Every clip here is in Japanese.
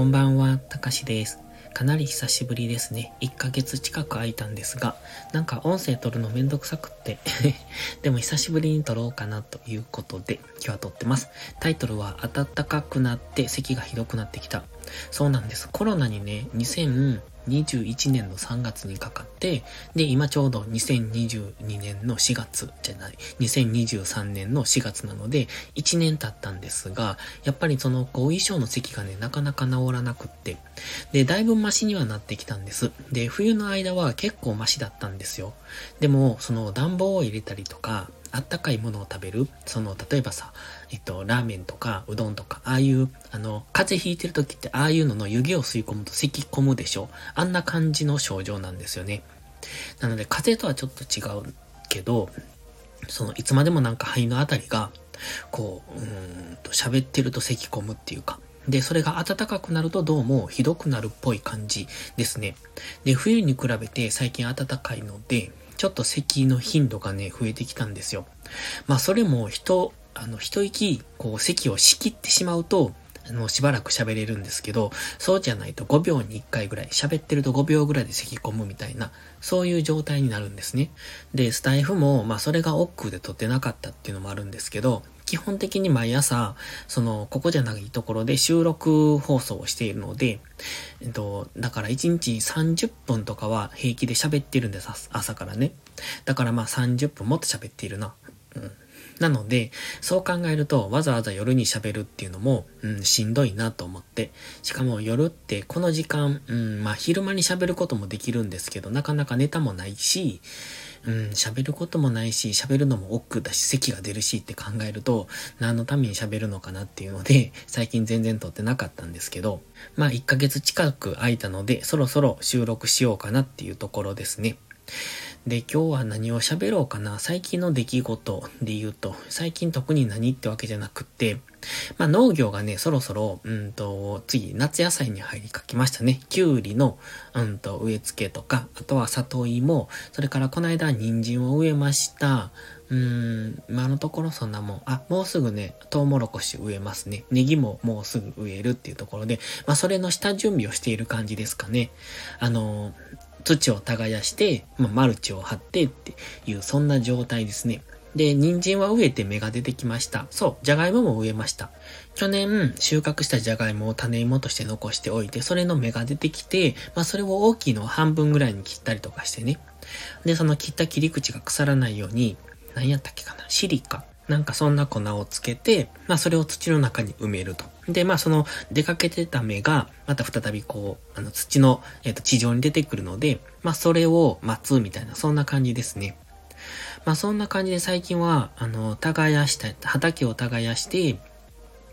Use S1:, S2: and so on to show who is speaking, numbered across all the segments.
S1: こんばんは、たかしです。かなり久しぶりですね。1ヶ月近く空いたんですが、なんか音声撮るのめんどくさくって でも久しぶりに撮ろうかなということで、今日は撮ってます。タイトルは、暖かくなって咳がひどくなってきた。そうなんです。コロナにね、2000、2021年の3月にかかって、で、今ちょうど2022年の4月じゃない、2023年の4月なので、1年経ったんですが、やっぱりその後遺症の咳がね、なかなか治らなくって、で、だいぶマシにはなってきたんです。で、冬の間は結構マシだったんですよ。でも、その暖房を入れたりとか、あったかいものを食べる。その、例えばさ、えっと、ラーメンとか、うどんとか、ああいう、あの、風邪ひいてる時って、ああいうのの湯気を吸い込むと咳き込むでしょ。あんな感じの症状なんですよね。なので、風邪とはちょっと違うけど、その、いつまでもなんか肺のあたりが、こう、うんと、喋ってると咳き込むっていうか、で、それが暖かくなるとどうもひどくなるっぽい感じですね。で、冬に比べて最近暖かいので、ちょっと咳の頻度がね、増えてきたんですよ。まあ、それも人、あの、一息、こう、咳を仕切ってしまうと、あの、しばらく喋れるんですけど、そうじゃないと5秒に1回ぐらい、喋ってると5秒ぐらいで咳込むみたいな、そういう状態になるんですね。で、スタイフも、まあ、それが億劫で撮ってなかったっていうのもあるんですけど、基本的に毎朝、その、ここじゃないところで収録放送をしているので、えっと、だから1日30分とかは平気で喋ってるんです、朝からね。だからまあ30分もっと喋っているな。うん。なので、そう考えると、わざわざ夜に喋るっていうのも、うん、しんどいなと思って。しかも夜ってこの時間、うん、まあ昼間に喋ることもできるんですけど、なかなかネタもないし、うん、喋ることもないし、喋るのも億劫だし、席が出るしって考えると、何のために喋るのかなっていうので、最近全然撮ってなかったんですけど、まあ1ヶ月近く空いたので、そろそろ収録しようかなっていうところですね。で、今日は何を喋ろうかな。最近の出来事で言うと、最近特に何ってわけじゃなくて、まあ農業がね、そろそろ、うんと、次、夏野菜に入りかけましたね。きゅうりの、うんと、植え付けとか、あとは里芋、それからこの間人参を植えました。うーん、今のところそんなもん。あ、もうすぐね、トウモロコシ植えますね。ネギももうすぐ植えるっていうところで、まあそれの下準備をしている感じですかね。あの土を耕して、まあ、マルチを張ってっていう、そんな状態ですね。で、人参は植えて芽が出てきました。そう、じゃがいもも植えました。去年収穫したじゃがいもを種芋として残しておいて、それの芽が出てきて、まあそれを大きいのを半分ぐらいに切ったりとかしてね。で、その切った切り口が腐らないように、何やったっけかなシリカなんかそんな粉をつけて、まあそれを土の中に埋めると。で、まあその出かけてた芽が、また再びこう、あの土の、えっ、ー、と地上に出てくるので、まあそれを待つみたいな、そんな感じですね。まあそんな感じで最近は、あの、耕した、畑を耕して、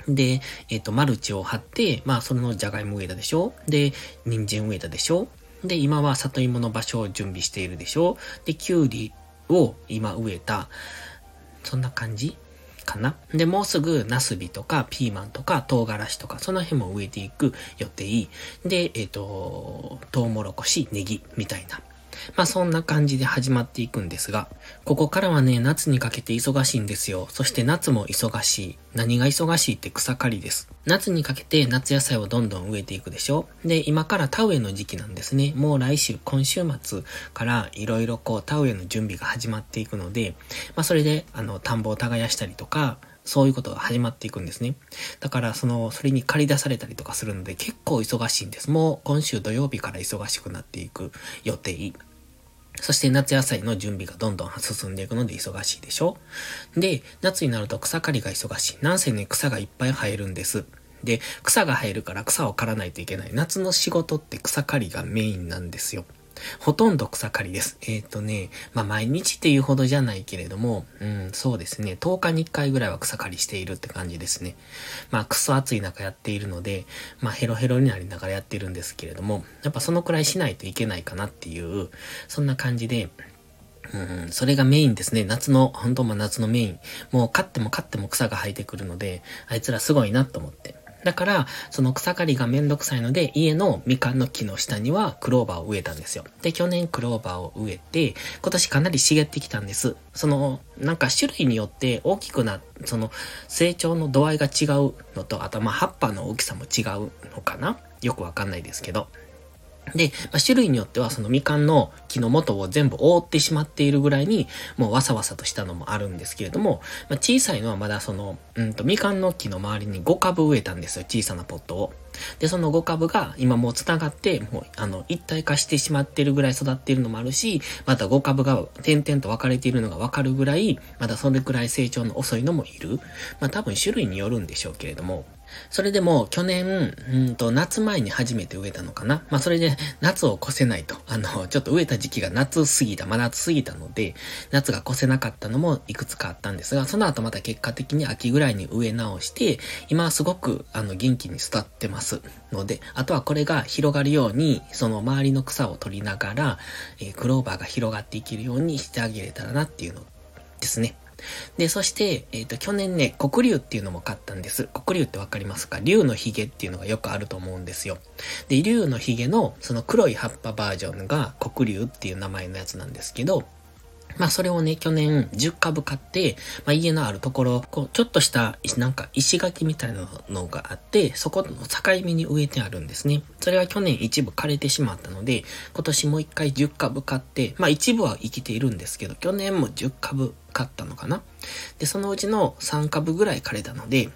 S1: で、えっ、ー、と、マルチを張って、まあそのじゃがいも植えたでしょ？で、人参植えたでしょ？で、今は里芋の場所を準備しているでしょ？で、きゅうりを今植えた。そんな感じかな？で、もうすぐナスビとかピーマンとか唐辛子とかその辺も植えていく予定。で、えっ、ー、と、トウモロコシ、ネギみたいな。まあそんな感じで始まっていくんですが、ここからはね、夏にかけて忙しいんですよ。そして夏も忙しい。何が忙しいって草刈りです。夏にかけて夏野菜をどんどん植えていくでしょで、今から田植えの時期なんですね。もう来週、今週末からいろいろこう田植えの準備が始まっていくので、まあそれで、あの、田んぼを耕したりとか、そういうことが始まっていくんですね。だから、その、それに借り出されたりとかするので結構忙しいんです。もう今週土曜日から忙しくなっていく予定。そして夏野菜の準備がどんどん進んでいくので忙しいでしょで、夏になると草刈りが忙しい。なんせね、草がいっぱい生えるんです。で、草が生えるから草を刈らないといけない。夏の仕事って草刈りがメインなんですよ。ほとんど草刈りです。えっ、ー、とね、まあ、毎日っていうほどじゃないけれども、うん、そうですね、10日に1回ぐらいは草刈りしているって感じですね。まあ、クソ暑い中やっているので、まあ、ヘロヘロになりながらやってるんですけれども、やっぱそのくらいしないといけないかなっていう、そんな感じで、うん、それがメインですね。夏の、本当ま夏のメイン。もう飼っても飼っても草が生えてくるので、あいつらすごいなと思って。だから、その草刈りがめんどくさいので、家のみかんの木の下にはクローバーを植えたんですよ。で、去年クローバーを植えて、今年かなり茂ってきたんです。その、なんか種類によって大きくな、その、成長の度合いが違うのと、あとまあ葉っぱの大きさも違うのかな？よくわかんないですけど。で、まあ、種類によってはそのみかんの木の元を全部覆ってしまっているぐらいに、もうわさわさとしたのもあるんですけれども、まあ、小さいのはまだその、うんと、みかんの木の周りに5株植えたんですよ、小さなポットを。で、その5株が今もう繋がって、もう、あの、一体化してしまってるぐらい育っているのもあるし、また5株が点々と分かれているのが分かるぐらい、まだそれくらい成長の遅いのもいる。まあ多分種類によるんでしょうけれども、それでも去年、うんと夏前に初めて植えたのかな。まあそれで夏を越せないと。あの、ちょっと植えた時期が夏過ぎた、真夏過ぎたので、夏が越せなかったのもいくつかあったんですが、その後また結果的に秋ぐらいに植え直して、今はすごくあの元気に育ってますますので、あとはこれが広がるように、その周りの草を取りながら、えー、クローバーが広がっていけるようにしてあげれたらなっていうのですね。で、そして、えっ、ー、と、去年ね、黒竜っていうのも買ったんです。黒竜ってわかりますか？竜の髭っていうのがよくあると思うんですよ。で、竜の髭のその黒い葉っぱバージョンが黒竜っていう名前のやつなんですけど、まあそれをね、去年10株買って、まあ家のあるところ、こう、ちょっとした、なんか石垣みたいなのがあって、そこの境目に植えてあるんですね。それは去年一部枯れてしまったので、今年もう一回10株買って、まあ一部は生きているんですけど、去年も10株買ったのかな。で、そのうちの3株ぐらい枯れたので、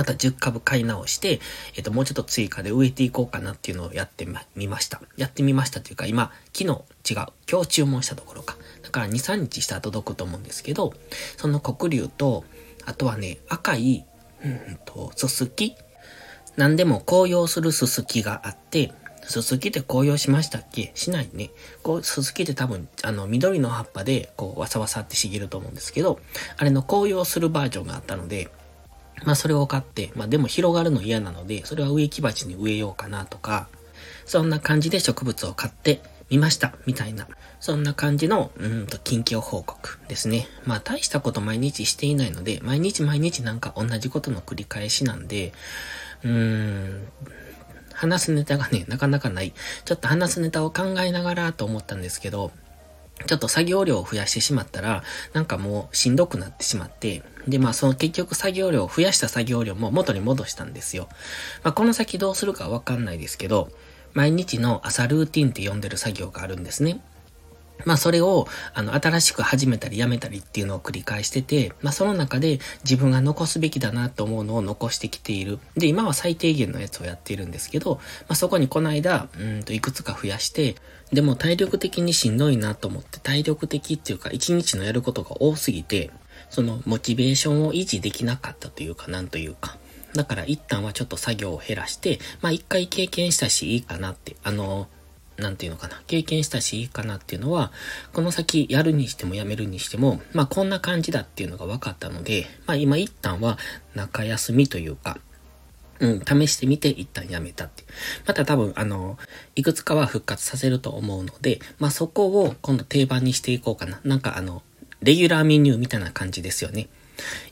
S1: また10株買い直して、えっ、と、もうちょっと追加で植えていこうかなっていうのをやってみました。やってみましたというか、今、昨日違う。今日注文したところか。だから2、3日したら届くと思うんですけど、その黒竜と、あとはね、赤い、うんと、すすき何でも紅葉するすすきがあって、すすきって紅葉しましたっけ？しないね。こう、すすきって多分、あの、緑の葉っぱで、こう、わさわさって茂ると思うんですけど、あれの紅葉するバージョンがあったので、まあそれを買って、まあでも広がるの嫌なので、それは植木鉢に植えようかなとか、そんな感じで植物を買ってみました、みたいな。そんな感じの、うんと、近況報告ですね。まあ大したこと毎日していないので、毎日毎日なんか同じことの繰り返しなんで、うーん、話すネタがね、なかなかない。ちょっと話すネタを考えながらと思ったんですけど、ちょっと作業量を増やしてしまったら、なんかもうしんどくなってしまって、で、まあその結局作業量を、増やした作業量も元に戻したんですよ。まあこの先どうするかわかんないですけど、毎日の朝ルーティンって呼んでる作業があるんですね。まあそれを、あの、新しく始めたりやめたりっていうのを繰り返してて、まあその中で自分が残すべきだなと思うのを残してきている。で、今は最低限のやつをやっているんですけど、まあそこにこの間、うんといくつか増やして、でも体力的にしんどいなと思って、体力的っていうか一日のやることが多すぎて、そのモチベーションを維持できなかったというか、なんというか。だから一旦はちょっと作業を減らして、まあ一回経験したしいいかなって、あの、なんていうのかな、経験したしいいかなっていうのは、この先やるにしてもやめるにしても、まあこんな感じだっていうのが分かったので、まあ今一旦は中休みというか、うん、試してみて一旦やめたって。また多分、あの、いくつかは復活させると思うので、まあそこを今度定番にしていこうかな。なんかあの、レギュラーメニューみたいな感じですよね。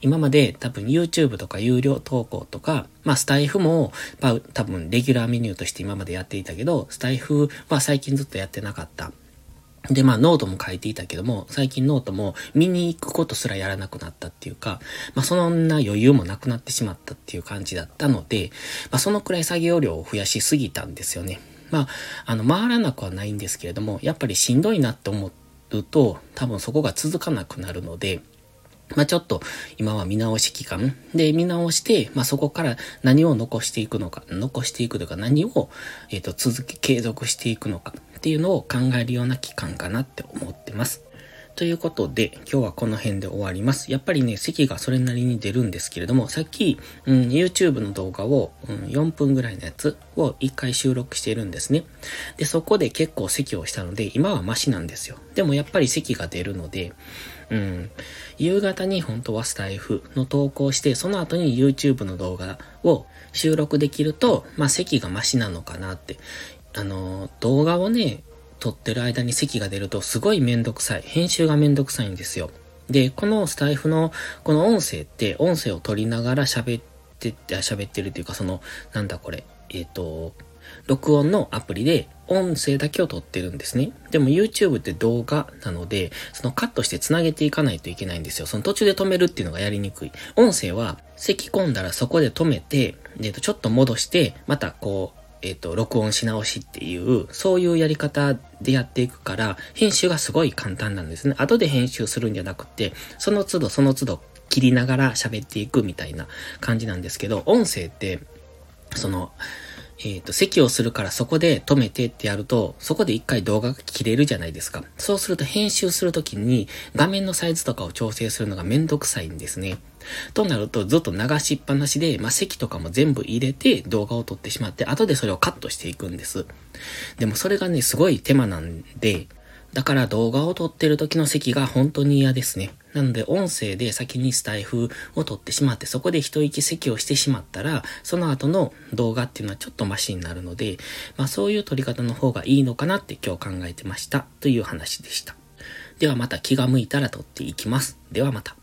S1: 今まで多分 YouTube とか有料投稿とか、まあスタイフも、まあ多分レギュラーメニューとして今までやっていたけど、スタイフは最近ずっとやってなかった。で、まあ、ノートも書いていたけども、最近ノートも見に行くことすらやらなくなったっていうか、まあ、そんな余裕もなくなってしまったっていう感じだったので、まあ、そのくらい作業量を増やしすぎたんですよね。まあ、あの、回らなくはないんですけれども、やっぱりしんどいなって思うと、多分そこが続かなくなるので、まあちょっと今は見直し期間で見直して、まあそこから何を残していくのか、残していくというか何を、えっ、ー、と続き、継続していくのかっていうのを考えるような期間かなって思ってます。ということで、今日はこの辺で終わります。やっぱりね、席がそれなりに出るんですけれども、さっき、うん、YouTube の動画を、うん、4分ぐらいのやつを1回収録しているんですね。で、そこで結構席をしたので、今はマシなんですよ。でもやっぱり席が出るので、うん、夕方に本当はスタイフの投稿して、その後に YouTube の動画を収録できると、まあ席がマシなのかなって。あの、動画をね、撮ってる間に席が出るとすごいめんどくさい。編集がめんどくさいんですよ。で、このスタイフのこの音声って音声を取りながら喋って、喋ってるっていうか、その、なんだこれ、えっ、ー、と、録音のアプリで音声だけを撮ってるんですね。でも YouTube って動画なので、そのカットして繋げていかないといけないんですよ。その途中で止めるっていうのがやりにくい。音声は咳込んだらそこで止めて、えっと、ちょっと戻して、またこう、えっ、と、録音し直しっていう、そういうやり方でやっていくから、編集がすごい簡単なんですね。後で編集するんじゃなくて、その都度その都度切りながら喋っていくみたいな感じなんですけど、音声って、その、えっ、ー、と、席をするからそこで止めてってやると、そこで一回動画が切れるじゃないですか。そうすると編集するときに画面のサイズとかを調整するのがめんどくさいんですね。となるとずっと流しっぱなしで、まあ、席とかも全部入れて動画を撮ってしまって、後でそれをカットしていくんです。でもそれがね、すごい手間なんで、だから動画を撮ってる時の席が本当に嫌ですね。なので音声で先にスタイフを撮ってしまってそこで一息席をしてしまったらその後の動画っていうのはちょっとマシになるのでまあそういう撮り方の方がいいのかなって今日考えてましたという話でした。ではまた気が向いたら撮っていきます。ではまた。